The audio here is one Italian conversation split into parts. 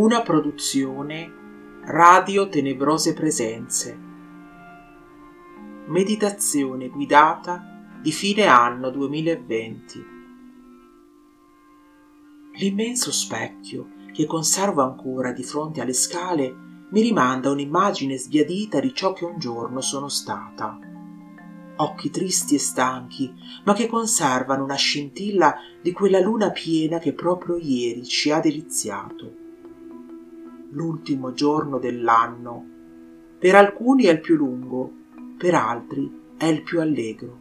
Una produzione Radio Tenebrose Presenze. Meditazione guidata di fine anno 2020. L'immenso specchio che conservo ancora di fronte alle scale mi rimanda un'immagine sbiadita di ciò che un giorno sono stata. Occhi tristi e stanchi, ma che conservano una scintilla di quella luna piena che proprio ieri ci ha deliziato l'ultimo giorno dell'anno. Per alcuni è il più lungo, per altri è il più allegro.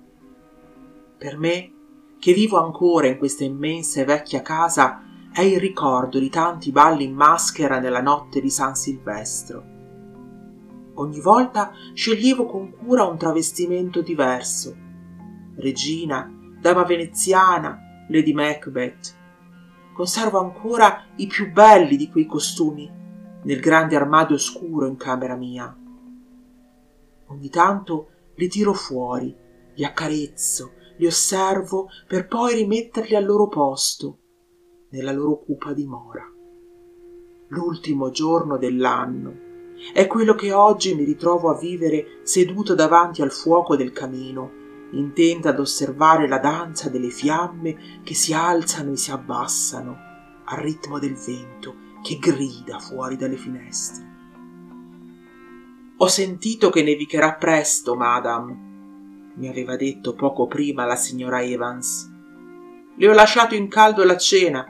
Per me, che vivo ancora in questa immensa e vecchia casa, è il ricordo di tanti balli in maschera nella notte di San Silvestro. Ogni volta sceglievo con cura un travestimento diverso. Regina, dama veneziana, Lady Macbeth. Conservo ancora i più belli di quei costumi nel grande armadio scuro in camera mia. Ogni tanto li tiro fuori, li accarezzo, li osservo per poi rimetterli al loro posto, nella loro cupa dimora. L'ultimo giorno dell'anno è quello che oggi mi ritrovo a vivere seduto davanti al fuoco del camino, intenta ad osservare la danza delle fiamme che si alzano e si abbassano al ritmo del vento che grida fuori dalle finestre. Ho sentito che nevicherà presto, madame, mi aveva detto poco prima la signora Evans. Le ho lasciato in caldo la cena.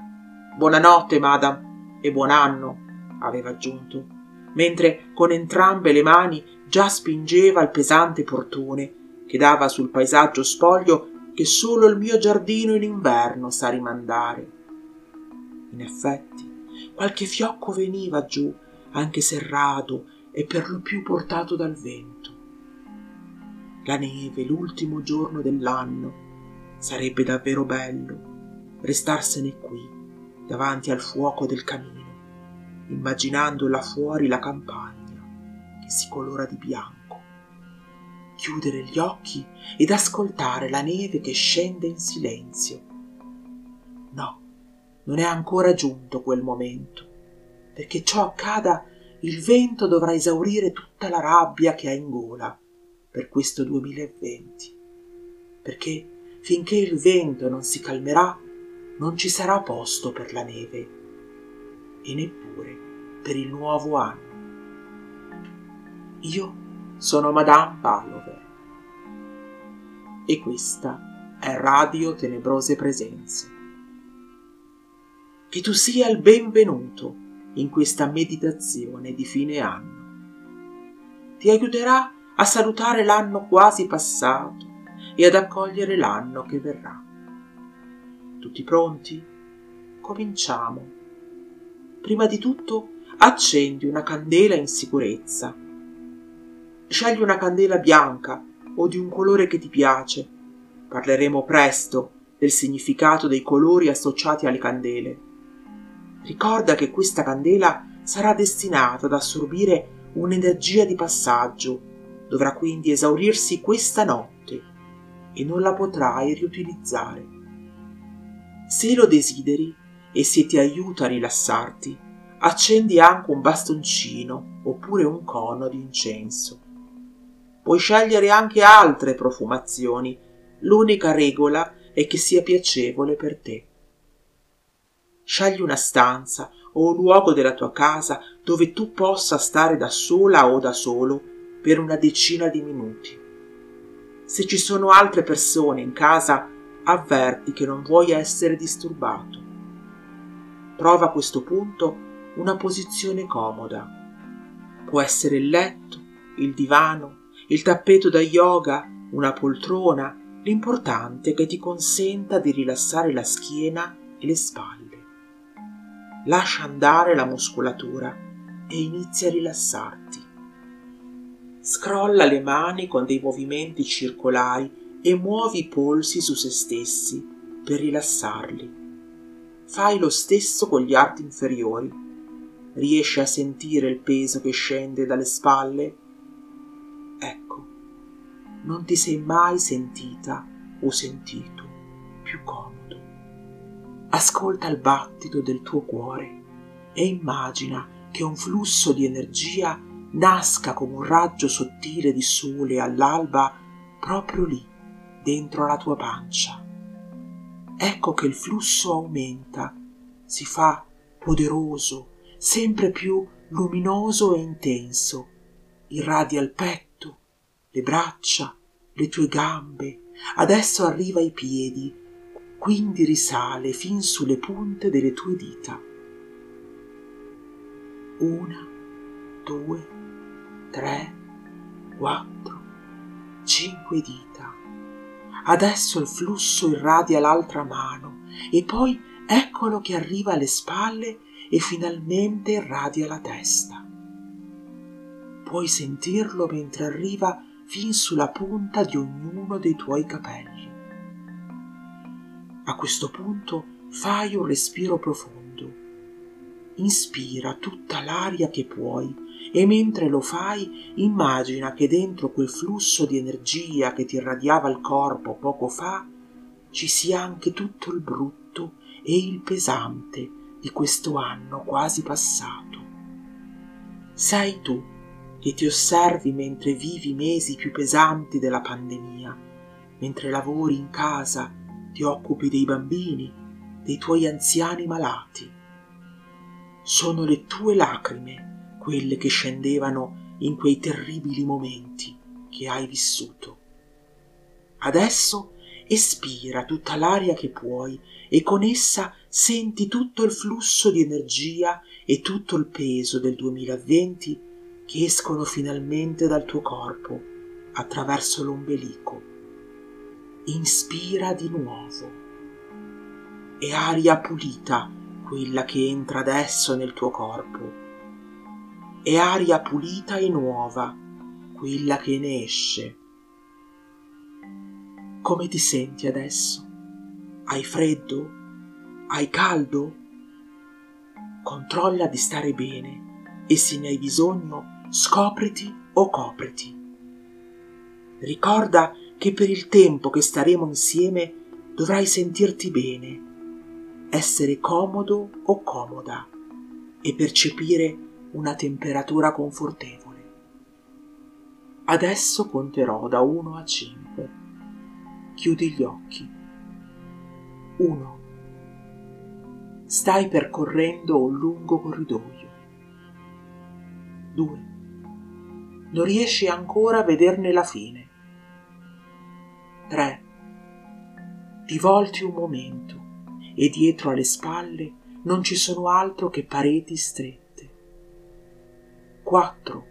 Buonanotte, madame, e buon anno, aveva aggiunto, mentre con entrambe le mani già spingeva il pesante portone che dava sul paesaggio spoglio che solo il mio giardino in inverno sa rimandare. In effetti, qualche fiocco veniva giù, anche serrato e per lo più portato dal vento. La neve, l'ultimo giorno dell'anno, sarebbe davvero bello restarsene qui, davanti al fuoco del camino, immaginando là fuori la campagna che si colora di bianco, chiudere gli occhi ed ascoltare la neve che scende in silenzio. No, non è ancora giunto quel momento. Perché ciò accada, il vento dovrà esaurire tutta la rabbia che ha in gola per questo 2020. Perché finché il vento non si calmerà, non ci sarà posto per la neve e neppure per il nuovo anno. Io sono Madame Palover e questa è Radio Tenebrose Presenze che tu sia il benvenuto in questa meditazione di fine anno. Ti aiuterà a salutare l'anno quasi passato e ad accogliere l'anno che verrà. Tutti pronti? Cominciamo. Prima di tutto accendi una candela in sicurezza. Scegli una candela bianca o di un colore che ti piace. Parleremo presto del significato dei colori associati alle candele Ricorda che questa candela sarà destinata ad assorbire un'energia di passaggio, dovrà quindi esaurirsi questa notte e non la potrai riutilizzare. Se lo desideri e se ti aiuta a rilassarti, accendi anche un bastoncino oppure un cono di incenso. Puoi scegliere anche altre profumazioni, l'unica regola è che sia piacevole per te. Scegli una stanza o un luogo della tua casa dove tu possa stare da sola o da solo per una decina di minuti. Se ci sono altre persone in casa, avverti che non vuoi essere disturbato. Trova a questo punto una posizione comoda. Può essere il letto, il divano, il tappeto da yoga, una poltrona, l'importante è che ti consenta di rilassare la schiena e le spalle lascia andare la muscolatura e inizia a rilassarti. Scrolla le mani con dei movimenti circolari e muovi i polsi su se stessi per rilassarli. Fai lo stesso con gli arti inferiori. Riesci a sentire il peso che scende dalle spalle? Ecco, non ti sei mai sentita o sentito più comodo. Ascolta il battito del tuo cuore e immagina che un flusso di energia nasca come un raggio sottile di sole all'alba proprio lì, dentro la tua pancia. Ecco che il flusso aumenta, si fa poderoso, sempre più luminoso e intenso, irradia il petto, le braccia, le tue gambe, adesso arriva ai piedi, quindi risale fin sulle punte delle tue dita. Una, due, tre, quattro, cinque dita. Adesso il flusso irradia l'altra mano e poi eccolo che arriva alle spalle e finalmente irradia la testa. Puoi sentirlo mentre arriva fin sulla punta di ognuno dei tuoi capelli. A questo punto fai un respiro profondo. Inspira tutta l'aria che puoi e mentre lo fai immagina che dentro quel flusso di energia che ti irradiava il corpo poco fa ci sia anche tutto il brutto e il pesante di questo anno quasi passato. Sei tu che ti osservi mentre vivi i mesi più pesanti della pandemia, mentre lavori in casa, ti occupi dei bambini, dei tuoi anziani malati. Sono le tue lacrime quelle che scendevano in quei terribili momenti che hai vissuto. Adesso espira tutta l'aria che puoi e con essa senti tutto il flusso di energia e tutto il peso del 2020 che escono finalmente dal tuo corpo attraverso l'ombelico. Inspira di nuovo. È aria pulita quella che entra adesso nel tuo corpo è aria pulita e nuova, quella che ne esce. Come ti senti adesso? Hai freddo? Hai caldo? Controlla di stare bene e se ne hai bisogno scopriti o copriti. Ricorda che per il tempo che staremo insieme dovrai sentirti bene, essere comodo o comoda e percepire una temperatura confortevole. Adesso conterò da 1 a 5. Chiudi gli occhi. 1. Stai percorrendo un lungo corridoio. 2. Non riesci ancora a vederne la fine. 3. Ti volti un momento e dietro alle spalle non ci sono altro che pareti strette. 4.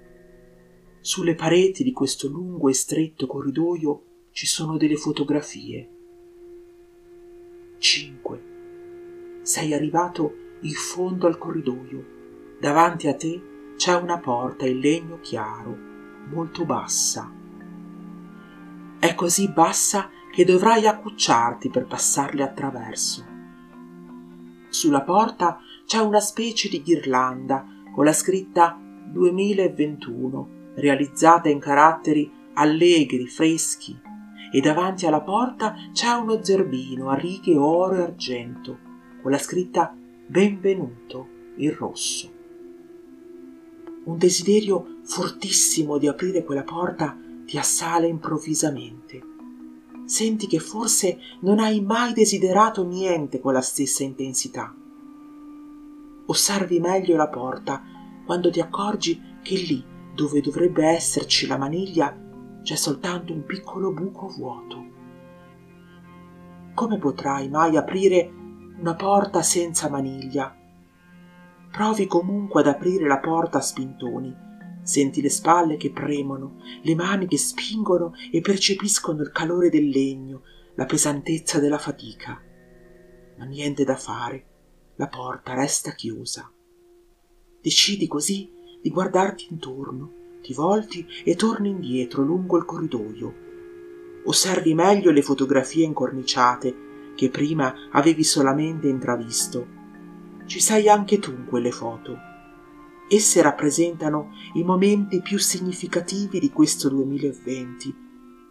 Sulle pareti di questo lungo e stretto corridoio ci sono delle fotografie. 5. Sei arrivato in fondo al corridoio. Davanti a te c'è una porta in legno chiaro, molto bassa. È così bassa che dovrai accucciarti per passarle attraverso. Sulla porta c'è una specie di ghirlanda con la scritta 2021, realizzata in caratteri allegri, freschi, e davanti alla porta c'è uno zerbino a righe oro e argento, con la scritta Benvenuto in rosso. Un desiderio fortissimo di aprire quella porta ti assale improvvisamente. Senti che forse non hai mai desiderato niente con la stessa intensità. Osservi meglio la porta quando ti accorgi che lì dove dovrebbe esserci la maniglia c'è soltanto un piccolo buco vuoto. Come potrai mai aprire una porta senza maniglia? Provi comunque ad aprire la porta a spintoni. Senti le spalle che premono, le mani che spingono e percepiscono il calore del legno, la pesantezza della fatica. Ma niente da fare, la porta resta chiusa. Decidi così di guardarti intorno, ti volti e torni indietro lungo il corridoio. Osservi meglio le fotografie incorniciate che prima avevi solamente intravisto. Ci sei anche tu in quelle foto. Esse rappresentano i momenti più significativi di questo 2020,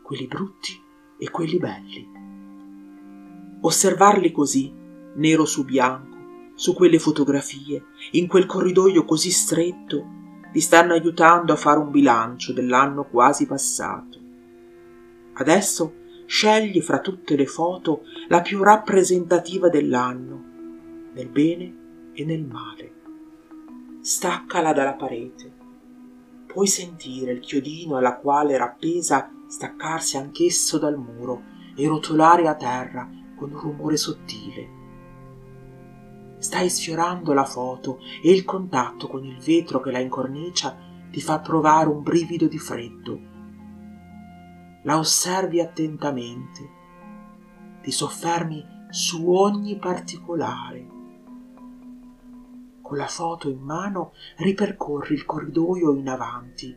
quelli brutti e quelli belli. Osservarli così, nero su bianco, su quelle fotografie, in quel corridoio così stretto, ti stanno aiutando a fare un bilancio dell'anno quasi passato. Adesso scegli fra tutte le foto la più rappresentativa dell'anno, nel bene e nel male. Staccala dalla parete. Puoi sentire il chiodino alla quale era appesa staccarsi anch'esso dal muro e rotolare a terra con un rumore sottile stai sfiorando la foto e il contatto con il vetro che la incornicia ti fa provare un brivido di freddo. La osservi attentamente, ti soffermi su ogni particolare. Con la foto in mano ripercorri il corridoio in avanti.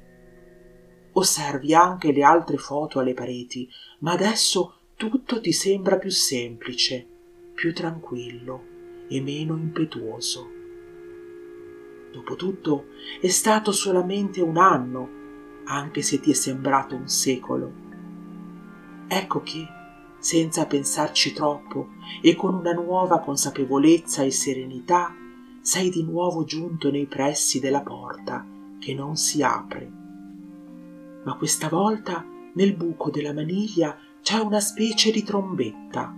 Osservi anche le altre foto alle pareti, ma adesso tutto ti sembra più semplice, più tranquillo e meno impetuoso. Dopotutto è stato solamente un anno, anche se ti è sembrato un secolo. Ecco che, senza pensarci troppo e con una nuova consapevolezza e serenità, sei di nuovo giunto nei pressi della porta che non si apre. Ma questa volta nel buco della maniglia c'è una specie di trombetta.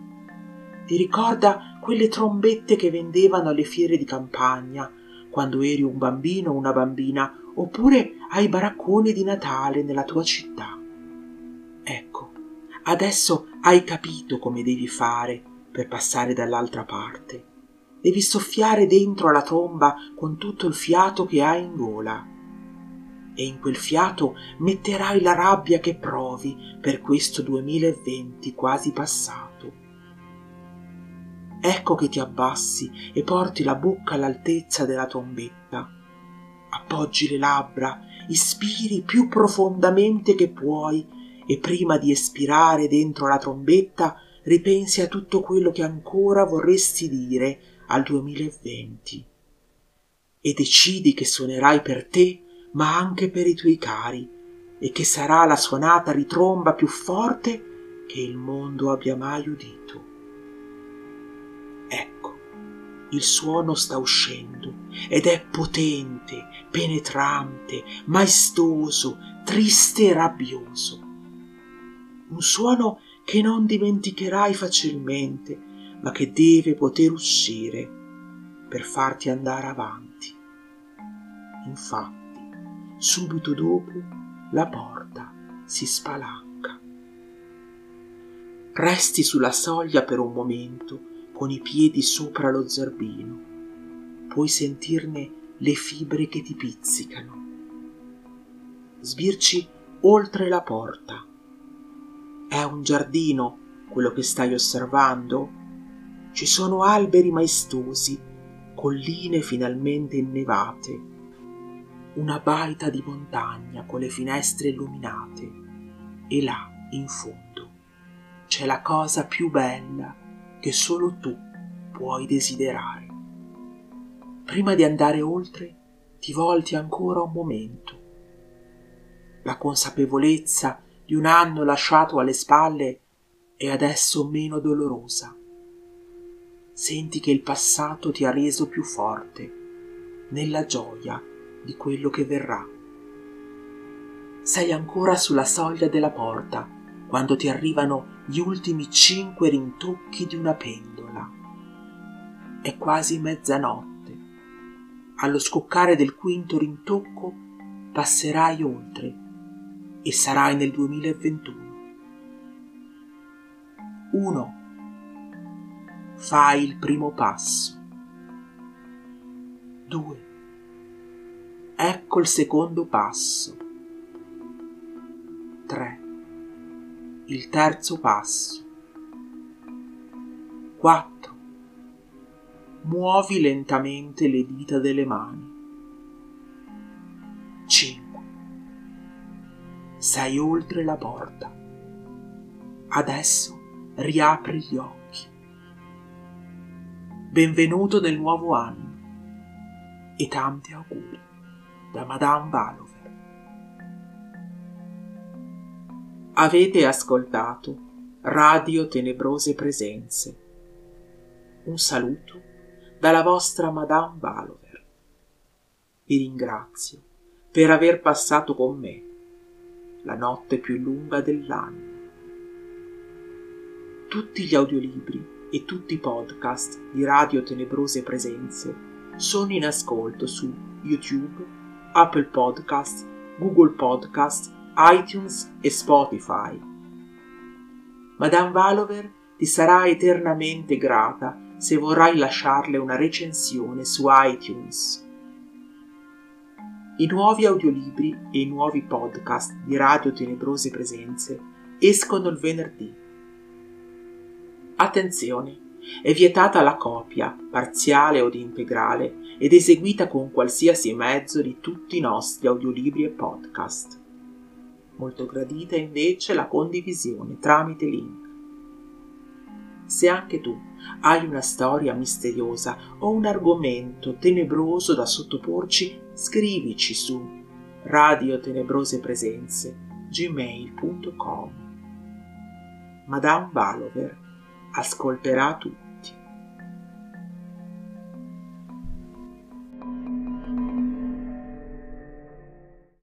Ti ricorda quelle trombette che vendevano alle fiere di campagna, quando eri un bambino o una bambina, oppure ai baracconi di Natale nella tua città. Ecco, adesso hai capito come devi fare per passare dall'altra parte. Devi soffiare dentro alla tromba con tutto il fiato che hai in gola. E in quel fiato metterai la rabbia che provi per questo 2020 quasi passato ecco che ti abbassi e porti la bocca all'altezza della trombetta. Appoggi le labbra, ispiri più profondamente che puoi e prima di espirare dentro la trombetta ripensi a tutto quello che ancora vorresti dire al 2020 e decidi che suonerai per te ma anche per i tuoi cari e che sarà la suonata ritromba più forte che il mondo abbia mai udito. Ecco, il suono sta uscendo ed è potente, penetrante, maestoso, triste e rabbioso. Un suono che non dimenticherai facilmente, ma che deve poter uscire per farti andare avanti. Infatti, subito dopo la porta si spalanca. Resti sulla soglia per un momento con i piedi sopra lo zerbino. Puoi sentirne le fibre che ti pizzicano. Sbirci oltre la porta. È un giardino quello che stai osservando? Ci sono alberi maestosi, colline finalmente innevate, una baita di montagna con le finestre illuminate e là, in fondo, c'è la cosa più bella che solo tu puoi desiderare. Prima di andare oltre, ti volti ancora un momento. La consapevolezza di un anno lasciato alle spalle è adesso meno dolorosa. Senti che il passato ti ha reso più forte nella gioia di quello che verrà. Sei ancora sulla soglia della porta quando ti arrivano gli ultimi cinque rintocchi di una pendola. È quasi mezzanotte. Allo scoccare del quinto rintocco passerai oltre e sarai nel 2021. 1. Fai il primo passo. 2. Ecco il secondo passo. 3 il terzo passo. 4. Muovi lentamente le dita delle mani. 5. Sei oltre la porta. Adesso riapri gli occhi. Benvenuto nel nuovo anno e tanti auguri da Madame Valover. Avete ascoltato Radio Tenebrose Presenze. Un saluto dalla vostra Madame Valover. Vi ringrazio per aver passato con me la notte più lunga dell'anno. Tutti gli audiolibri e tutti i podcast di Radio Tenebrose Presenze sono in ascolto su YouTube, Apple Podcast, Google Podcast, iTunes e Spotify. Madame Valover ti sarà eternamente grata se vorrai lasciarle una recensione su iTunes. I nuovi audiolibri e i nuovi podcast di Radio Tenebrose Presenze escono il venerdì. Attenzione! È vietata la copia, parziale o di integrale, ed eseguita con qualsiasi mezzo di tutti i nostri audiolibri e podcast. Molto gradita invece la condivisione tramite link. Se anche tu hai una storia misteriosa o un argomento tenebroso da sottoporci, scrivici su radiotenebrosepresenze gmail.com Madame Valover ascolterà tutto.